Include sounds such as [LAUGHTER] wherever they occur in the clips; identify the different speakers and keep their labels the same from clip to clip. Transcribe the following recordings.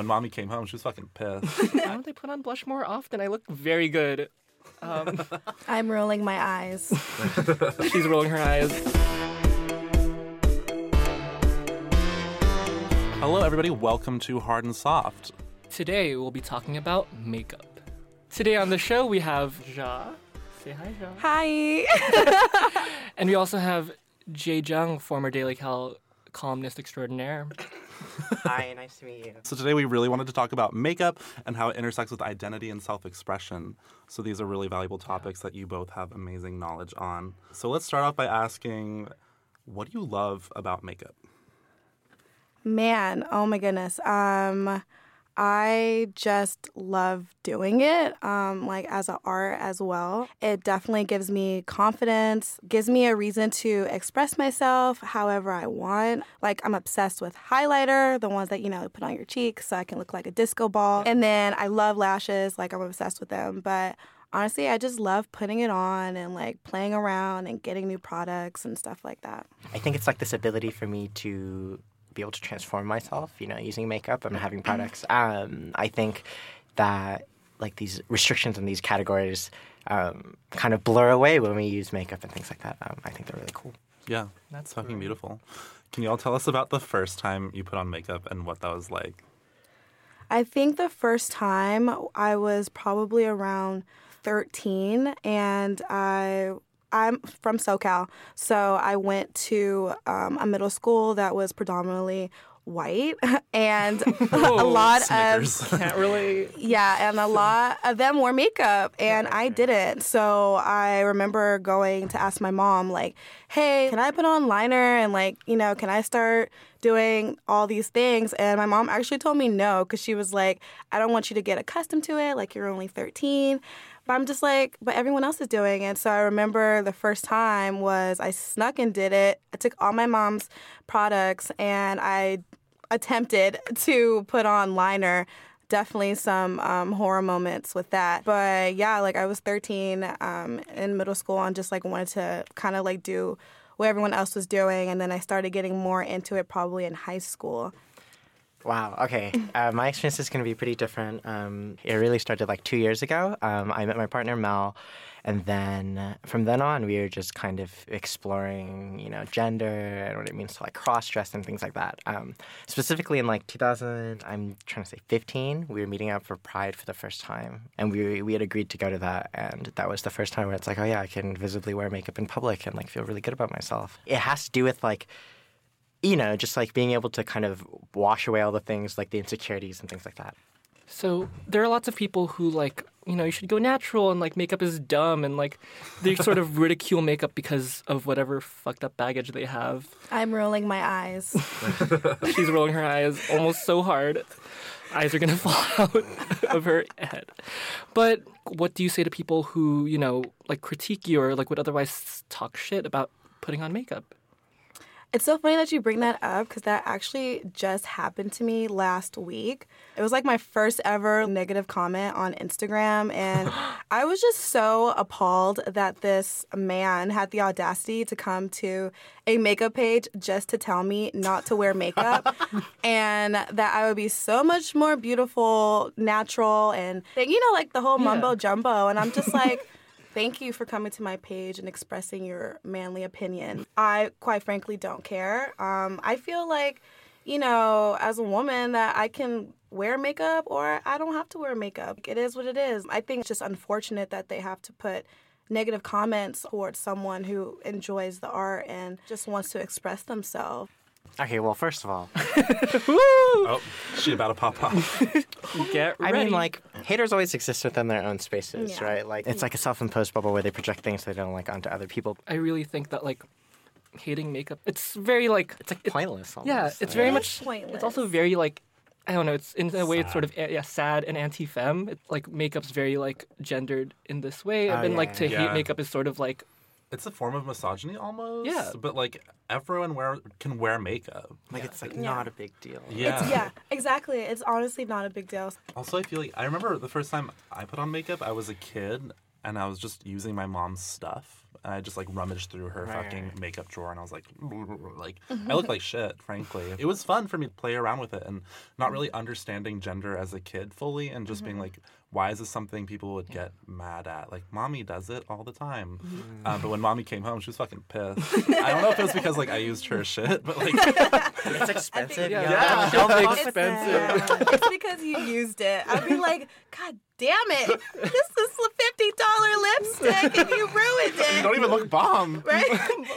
Speaker 1: when mommy came home, she was fucking pissed. [LAUGHS]
Speaker 2: Why don't they put on blush more often? I look very good. Um, [LAUGHS]
Speaker 3: I'm rolling my eyes. [LAUGHS]
Speaker 2: she's rolling her eyes.
Speaker 1: Hello, everybody. Welcome to Hard and Soft.
Speaker 2: Today we'll be talking about makeup. Today on the show we have Zha. Say hi, Zha.
Speaker 3: Hi.
Speaker 2: And we also have Jae Jung, former Daily Cal columnist extraordinaire. [LAUGHS]
Speaker 4: Hi, nice to meet you.
Speaker 1: So, today we really wanted to talk about makeup and how it intersects with identity and self expression. So, these are really valuable topics that you both have amazing knowledge on. So, let's start off by asking what do you love about makeup?
Speaker 3: Man, oh my goodness. Um I just love doing it, um, like as an art as well. It definitely gives me confidence, gives me a reason to express myself however I want. Like I'm obsessed with highlighter, the ones that you know put on your cheeks so I can look like a disco ball. And then I love lashes, like I'm obsessed with them. But honestly, I just love putting it on and like playing around and getting new products and stuff like that.
Speaker 4: I think it's like this ability for me to be able to transform myself, you know, using makeup and having products. Um, I think that like these restrictions and these categories um, kind of blur away when we use makeup and things like that. Um, I think they're really cool.
Speaker 1: Yeah, that's fucking beautiful. Can you all tell us about the first time you put on makeup and what that was like?
Speaker 3: I think the first time I was probably around 13 and I I'm from SoCal, so I went to um, a middle school that was predominantly white, [LAUGHS] and [LAUGHS] [LAUGHS] a lot
Speaker 1: Snickers.
Speaker 3: of
Speaker 2: Can't really.
Speaker 3: yeah, and a lot of them wore makeup, and I didn't. So I remember going to ask my mom, like, "Hey, can I put on liner and like, you know, can I start doing all these things?" And my mom actually told me no because she was like, "I don't want you to get accustomed to it. Like, you're only 13." But I'm just like, but everyone else is doing it. So I remember the first time was I snuck and did it. I took all my mom's products and I attempted [LAUGHS] to put on liner. Definitely some um, horror moments with that. But yeah, like I was 13 um, in middle school and just like wanted to kind of like do what everyone else was doing. And then I started getting more into it probably in high school.
Speaker 4: Wow. Okay. [LAUGHS] Uh, my experience is going to be pretty different. Um, it really started like two years ago. Um, I met my partner Mel, and then uh, from then on, we were just kind of exploring, you know, gender and what it means to like cross dress and things like that. Um, specifically in like 2000, I'm trying to say 15, we were meeting up for Pride for the first time, and we we had agreed to go to that, and that was the first time where it's like, oh yeah, I can visibly wear makeup in public and like feel really good about myself. It has to do with like you know, just like being able to kind of wash away all the things like the insecurities and things like that.
Speaker 2: So there are lots of people who like, you know, you should go natural and like makeup is dumb and like they sort of [LAUGHS] ridicule makeup because of whatever fucked up baggage they have.
Speaker 3: I'm rolling my eyes. [LAUGHS]
Speaker 2: She's rolling her eyes almost so hard. Eyes are gonna [LAUGHS] fall out of her head. But what do you say to people who, you know, like critique you or like would otherwise talk shit about putting on makeup?
Speaker 3: It's so funny that you bring that up because that actually just happened to me last week. It was like my first ever negative comment on Instagram, and [GASPS] I was just so appalled that this man had the audacity to come to a makeup page just to tell me not to wear makeup [LAUGHS] and that I would be so much more beautiful, natural, and you know, like the whole mumbo jumbo. And I'm just like, Thank you for coming to my page and expressing your manly opinion. I, quite frankly, don't care. Um, I feel like, you know, as a woman, that I can wear makeup or I don't have to wear makeup. It is what it is. I think it's just unfortunate that they have to put negative comments towards someone who enjoys the art and just wants to express themselves.
Speaker 4: Okay, well, first of all, [LAUGHS]
Speaker 1: Oh, she about to pop off. [LAUGHS]
Speaker 2: Get
Speaker 4: I
Speaker 2: ready.
Speaker 4: mean, like, haters always exist within their own spaces,
Speaker 3: Yeah.
Speaker 4: right? Like, it's like a self imposed bubble where they project things they don't like onto other people.
Speaker 2: I really think that like hating makeup, it's very like
Speaker 4: It's like
Speaker 2: it-
Speaker 4: pointless. Almost.
Speaker 2: Yeah, it's very much.
Speaker 3: pointless.
Speaker 2: It's also very like, I don't know. It's in a way it's sort of eh, yeah sad and anti-femme. It's like makeup's very like gendered in this way,
Speaker 4: Oh,
Speaker 2: and
Speaker 4: yeah,
Speaker 2: like to
Speaker 1: yeah.
Speaker 2: hate makeup is sort of like
Speaker 1: It's a form of misogyny almost.
Speaker 2: Yeah.
Speaker 1: But like everyone wear can wear makeup.
Speaker 4: Like, it's like
Speaker 3: Yeah.
Speaker 4: not a big deal.
Speaker 1: Yeah.
Speaker 3: It's, yeah, [LAUGHS] exactly. It's honestly not a big deal.
Speaker 1: Also, I feel like I remember the first time I put on makeup, I was a kid and I was just using my mom's stuff. And I just like rummaged through her
Speaker 4: Right.
Speaker 1: fucking makeup drawer and I was like, [LAUGHS] like I mm-hmm. look like shit, frankly. It was fun for me to play around with it and not really understanding gender as a kid fully and just being mm-hmm. like, why is this something people would get mad at? Like, mommy does it all the time. Uh, but when mommy came home, she was fucking pissed. [LAUGHS] I don't know if it was because like I used her shit, but like [LAUGHS]
Speaker 4: It's expensive.
Speaker 2: Yeah,
Speaker 4: yeah.
Speaker 2: yeah.
Speaker 3: It's,
Speaker 2: expensive. [LAUGHS]
Speaker 3: it's because you used it. I'd be like, God damn it. This is a $50 lipstick and you ruined it.
Speaker 1: you don't even look bomb.
Speaker 3: right?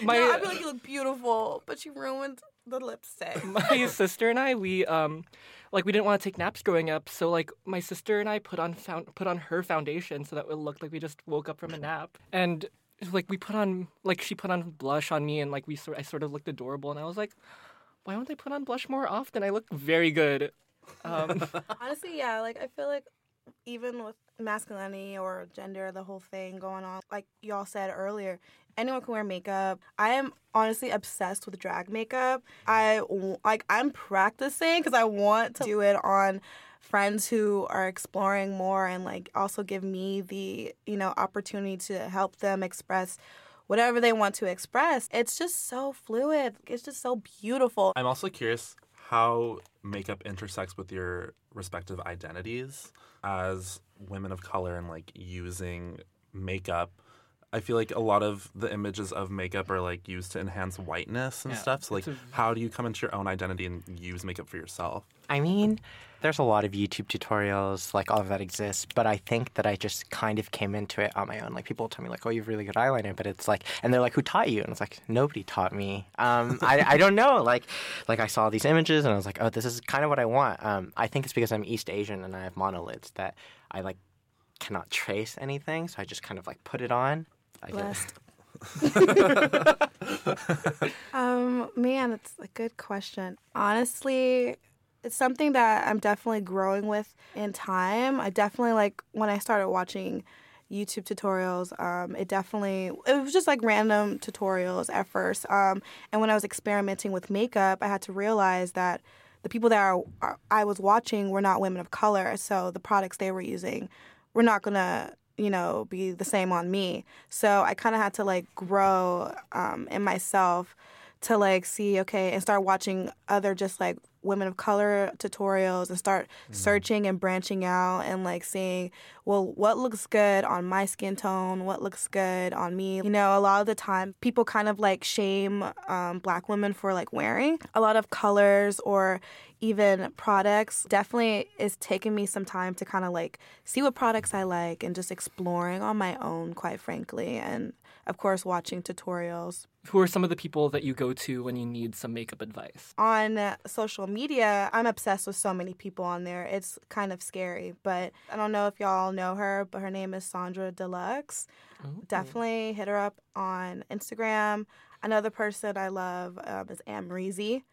Speaker 2: My-
Speaker 3: no, I'd be like, you look beautiful, but you ruined the lipstick.
Speaker 2: my sister and I, we um, like we didn't want to take naps growing up, so like my sister and I put on found, put on her foundation so that it looked like we just woke up from a nap, and like we put on like she put on blush on me, and like we sort I sort of looked adorable, and I was like, why don't I put on blush more often? I look very good. Um, [LAUGHS]
Speaker 3: Honestly, yeah, like I feel like even with masculinity or gender, the whole thing going on, like y'all said earlier, anyone can wear makeup. I am honestly obsessed with drag makeup. I like I'm practicing because I want to do it on friends who are exploring more and like also give me the you know opportunity to help them express whatever they want to express it's just so fluid it's just so beautiful
Speaker 1: I'm also curious how makeup intersects with your respective identities as women of color and like using makeup. I feel like a lot of the images of makeup are like used to enhance whiteness and
Speaker 2: Yeah,
Speaker 1: stuff. So like
Speaker 2: it's
Speaker 1: how do you come into your own identity and use makeup for yourself?
Speaker 4: I mean, there's a lot of YouTube tutorials, like all of that exists, but I think that I just kind of came into it on my own. Like people tell me, like, "Oh, you have really good eyeliner," but it's like, and they're like, "Who taught you?" And it's like, nobody taught me. Um, I, I don't know. Like, like I saw these images and I was like, "Oh, this is kind of what I want." Um, I think it's because I'm East Asian and I have monolids that I like cannot trace anything, so I just kind of like put it on. I.
Speaker 3: Blessed. [LAUGHS] um, man, it's a good question. Honestly, it's something that I'm definitely growing with in time. I definitely like when I started watching YouTube tutorials. Um, it definitely it was just like random tutorials at first. Um, and when I was experimenting with makeup, I had to realize that the people that are, are, I was watching were not women of color, so the products they were using were not gonna you know be the same on me. So I kind of had to like grow um, in myself to like see okay and start watching other just like women of color tutorials and start searching and branching out and like seeing well what looks good on my skin tone what looks good on me. You know a lot of the time people kind of like shame um, black women for like wearing a lot of colors or even products. Definitely is taking me some time to kind of like see what products i like and just exploring on my own quite frankly and of course watching tutorials
Speaker 2: who are some of the people that you go to when you need some makeup advice?
Speaker 3: on social media, I'm obsessed with so many people on there. It's kind of scary, but I don't know if y'all know her, but her name is Sandra Deluxe. Definitely hit her up on Instagram. Another person I love um, is Marie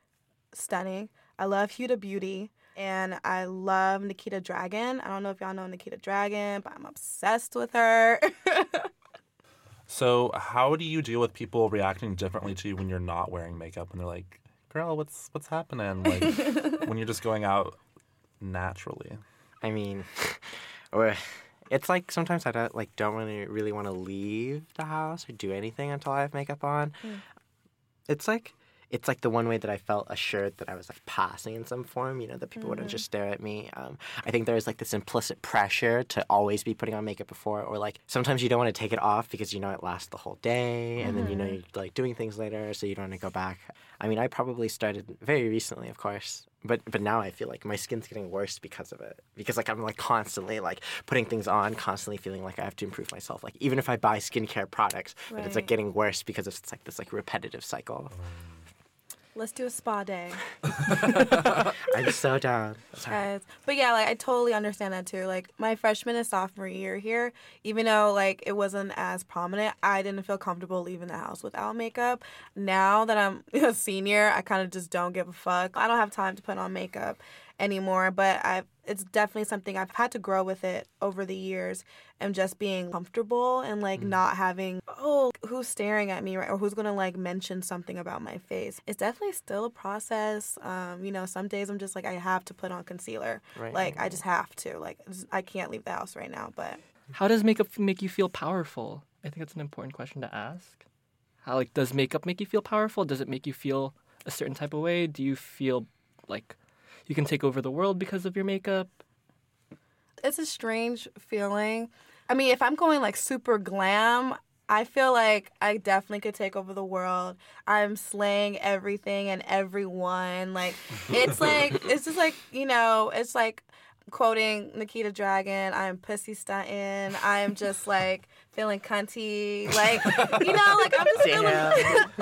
Speaker 3: Stunning. I love Huda Beauty. And I love Nikita Dragun. I don't know if y'all know Nikita Dragun, but I'm obsessed with her. [LAUGHS]
Speaker 1: So how do you deal with people reacting differently to you when you're not wearing makeup and they're like, "Girl, what's what's happening?" Like [LAUGHS] when you're just going out naturally.
Speaker 4: I mean, [LAUGHS] it's like sometimes I don't like don't really really want to leave the house or do anything until I have makeup on. Hmm. It's like it's like the one way that I felt assured that I was like passing in some form. You know, that people wouldn't mm-hmm. just stare at me. Um, I think there's like this implicit pressure to always be putting on makeup before, or like sometimes you don't want to take it off because you know it lasts the whole day, and then you know mm-hmm. you're like doing things later, so you don't want to go back. I mean, I probably started very recently, of course, but but now I feel like my skin's getting worse because of it. Because like I'm like constantly like putting things on, constantly feeling like I have to improve myself. Like even if I buy skincare products, but it's like getting worse because it's like this like repetitive cycle. Mm.
Speaker 3: Let's do a spa day. [LAUGHS]
Speaker 4: I'm so down.
Speaker 3: Guys. But yeah, like I totally understand that too. Like my freshman and sophomore year here, even though like it wasn't as prominent, I didn't feel comfortable leaving the house without makeup. Now that I'm [LAUGHS] a senior, I kind of just don't give a fuck. I don't have time to put on makeup anymore, but I it's definitely something I've had to grow with it over the years and just being comfortable and like not having oh who's staring at me right or who's gonna like mention something about my face. It's definitely still a process. Um, you know, some days I'm just like I have to put on concealer.
Speaker 4: Right.
Speaker 3: Like I just have to. Like I can't leave the house right now, but
Speaker 2: How does makeup make you feel powerful? I think that's an important question to ask. How like does makeup make you feel powerful? Does it make you feel a certain type of way? Do you feel like you can take over the world because of your makeup?
Speaker 3: It's a strange feeling. I mean, if I'm going like super glam, I feel like I definitely could take over the world. I'm slaying everything and everyone. Like it's [LAUGHS] like it's just like you know, it's like quoting Nikita Dragun. I'm pussy stunting. I'm just like feeling cunty. Like you know, like I'm just feeling.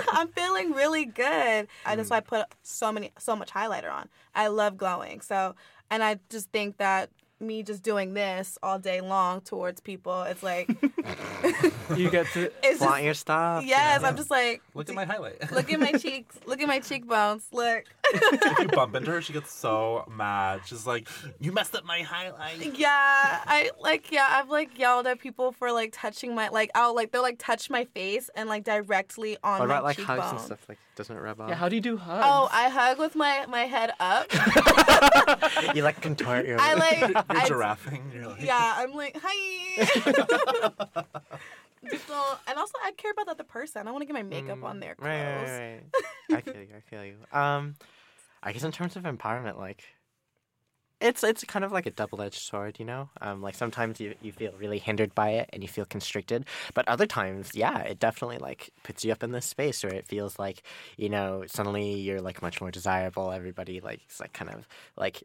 Speaker 3: [LAUGHS] I'm feeling really good. I just why I put so many so much highlighter on. I love glowing. So and I just think that me just doing this all day long towards people, it's like [LAUGHS]
Speaker 2: You get to
Speaker 3: it's
Speaker 4: Flaunt
Speaker 3: just,
Speaker 4: your stuff.
Speaker 3: yes.
Speaker 4: know?
Speaker 3: I'm just like
Speaker 1: Look at my highlight.
Speaker 3: look at my [LAUGHS] cheeks, look at my cheekbones. Look, [LAUGHS]
Speaker 1: if you bump into her, she gets so mad. She's like, "You messed up my highlight."
Speaker 3: yeah. I like yeah. I've like yelled at people for like touching my like I'll like they'll like touch my face and like directly on
Speaker 4: What
Speaker 3: my
Speaker 4: about like
Speaker 3: cheekbone.
Speaker 4: hugs and stuff? Like, doesn't it rub off?
Speaker 2: Yeah, how do you do hugs?
Speaker 3: Oh, I hug with my my head up. [LAUGHS]
Speaker 4: you like contort your.
Speaker 3: I like [LAUGHS]
Speaker 1: You're
Speaker 3: I,
Speaker 1: giraffing. You're like,
Speaker 3: yeah, I'm like, hi. Just don't- and also, I care about the other person. I don't want to get my makeup on their clothes.
Speaker 4: Right, right, [LAUGHS] right. I feel you. I feel you. Um, I guess in terms of empowerment, like, it's it's kind of like a double edged sword, you know. Um, like sometimes you you feel really hindered by it and you feel constricted, but other times, yeah, it definitely like puts you up in this space where it feels like you know suddenly you're like much more desirable. Everybody like is like kind of like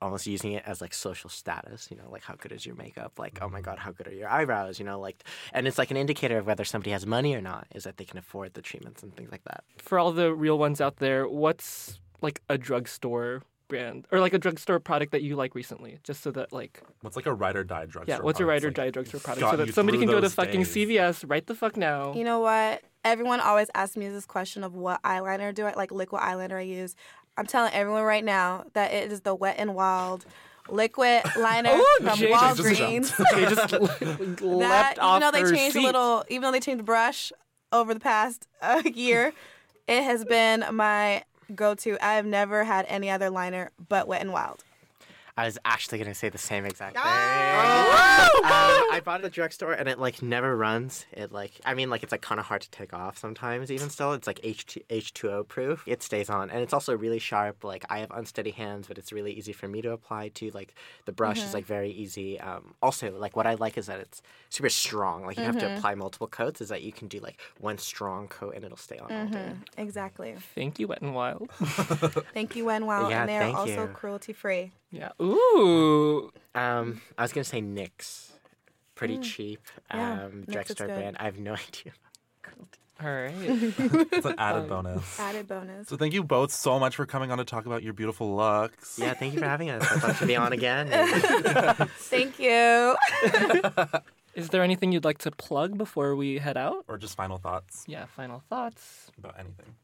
Speaker 4: almost using it as like social status, you know, like how good is your makeup? Like, oh my mm-hmm. god, how good are your eyebrows? You know, like and it's like an indicator of whether somebody has money or not, is that they can afford the treatments and things like that.
Speaker 2: For all the real ones out there, what's like a drugstore brand or like a drugstore product that you like recently? Just so that like
Speaker 1: What's like a ride or die drugstore?
Speaker 2: yeah, what's a ride
Speaker 1: product?
Speaker 2: or
Speaker 1: Like,
Speaker 2: die drugstore product? So that somebody
Speaker 1: through
Speaker 2: can go to
Speaker 1: those
Speaker 2: fucking
Speaker 1: days.
Speaker 2: CVS right the fuck now.
Speaker 3: You know what? Everyone always asks me this question of what eyeliner do I like liquid eyeliner I use. I'm telling everyone right now that it is the Wet and Wild liquid [LAUGHS] liner
Speaker 2: Oh,
Speaker 3: from
Speaker 2: Jay
Speaker 3: Walgreens. [LAUGHS]
Speaker 2: they just [LAUGHS] le-
Speaker 3: that even
Speaker 2: off
Speaker 3: though they changed
Speaker 2: seat.
Speaker 3: a little, even though they changed the brush over the past uh, year, it has been my go-to. I have never had any other liner but Wet and Wild.
Speaker 4: I was actually gonna say the same exact thing.
Speaker 3: Ah!
Speaker 4: um, I bought it at the drugstore and it like never runs. It like I mean like it's like kind of hard to take off sometimes. Even still, it's like H H two O proof. It stays on and it's also really sharp. Like I have unsteady hands, but it's really easy for me to apply to. Like the brush is like very easy. Um, also, like what I like is that it's super strong. Like you have to apply multiple coats. Is that you can do like one strong coat and it'll stay on all day.
Speaker 3: Exactly.
Speaker 2: Thank you, Wet and Wild. [LAUGHS] [LAUGHS]
Speaker 3: Thank you, Wet and Wild,
Speaker 4: Yeah,
Speaker 3: and they are also
Speaker 4: you.
Speaker 3: cruelty-free.
Speaker 2: Yeah. Ooh.
Speaker 4: Um, I was gonna say NYX. Pretty cheap.
Speaker 3: Yeah,
Speaker 4: Um, drugstore brand. I have no [LAUGHS] idea.
Speaker 2: All right. [LAUGHS]
Speaker 1: It's an added
Speaker 2: Um,
Speaker 1: bonus.
Speaker 3: Added bonus.
Speaker 1: So thank you both so much for coming on to talk about your beautiful looks.
Speaker 4: Yeah, thank you for having us. I'd love to be on again. [LAUGHS]
Speaker 3: Thank you.
Speaker 2: Is there anything you'd like to plug before we head out?
Speaker 1: Or just final thoughts
Speaker 2: Yeah, final thoughts.
Speaker 1: about anything.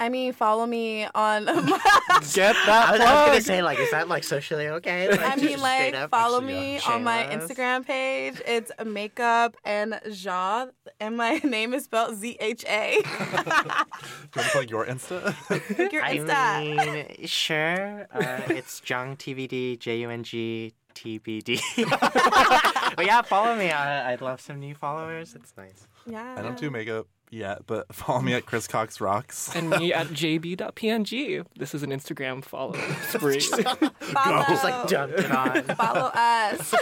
Speaker 3: I mean, follow me on my. [LAUGHS] [LAUGHS]
Speaker 2: Get
Speaker 4: I
Speaker 2: that
Speaker 4: was, I was gonna say, like, is that like socially okay? [LAUGHS] Like,
Speaker 3: I mean,
Speaker 4: straight
Speaker 3: like,
Speaker 4: up?
Speaker 3: follow me on my Instagram page. It's makeup and Zha, and my name is spelled Z H A.
Speaker 1: Do you want to plug your Insta?
Speaker 3: Your
Speaker 4: I
Speaker 3: Insta.
Speaker 4: mean, sure. Uh, it's Jung TBD, J U N G T B D. But yeah, follow me. I, I'd love some new followers. It's nice.
Speaker 3: Yeah.
Speaker 1: And I don't do makeup yet, but [LAUGHS] follow me at Chris [LAUGHS] Cox Rocks.
Speaker 2: and me at [LAUGHS] jb.png. This is an Instagram follow spree.
Speaker 3: Follow.
Speaker 4: Just like dumped it on.
Speaker 3: Follow us.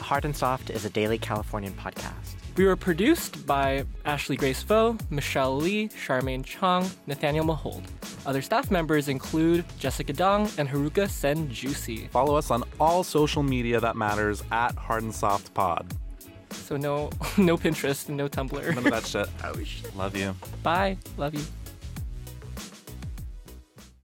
Speaker 4: Hard and Soft is a daily Californian podcast.
Speaker 2: we were produced by Ashley Grace Foe, Michelle Lee, Charmaine Chong, Nathaniel Mahold. Other staff members include Jessica Dong and Haruka Sen Juicy.
Speaker 1: Follow us on all social media that matters at Hard and Soft Pod.
Speaker 2: So no [LAUGHS] no Pinterest and no Tumblr.
Speaker 1: None
Speaker 2: Tumblr.
Speaker 1: of that shit.
Speaker 4: Oh shit.
Speaker 1: Love you.
Speaker 2: Bye. Love you.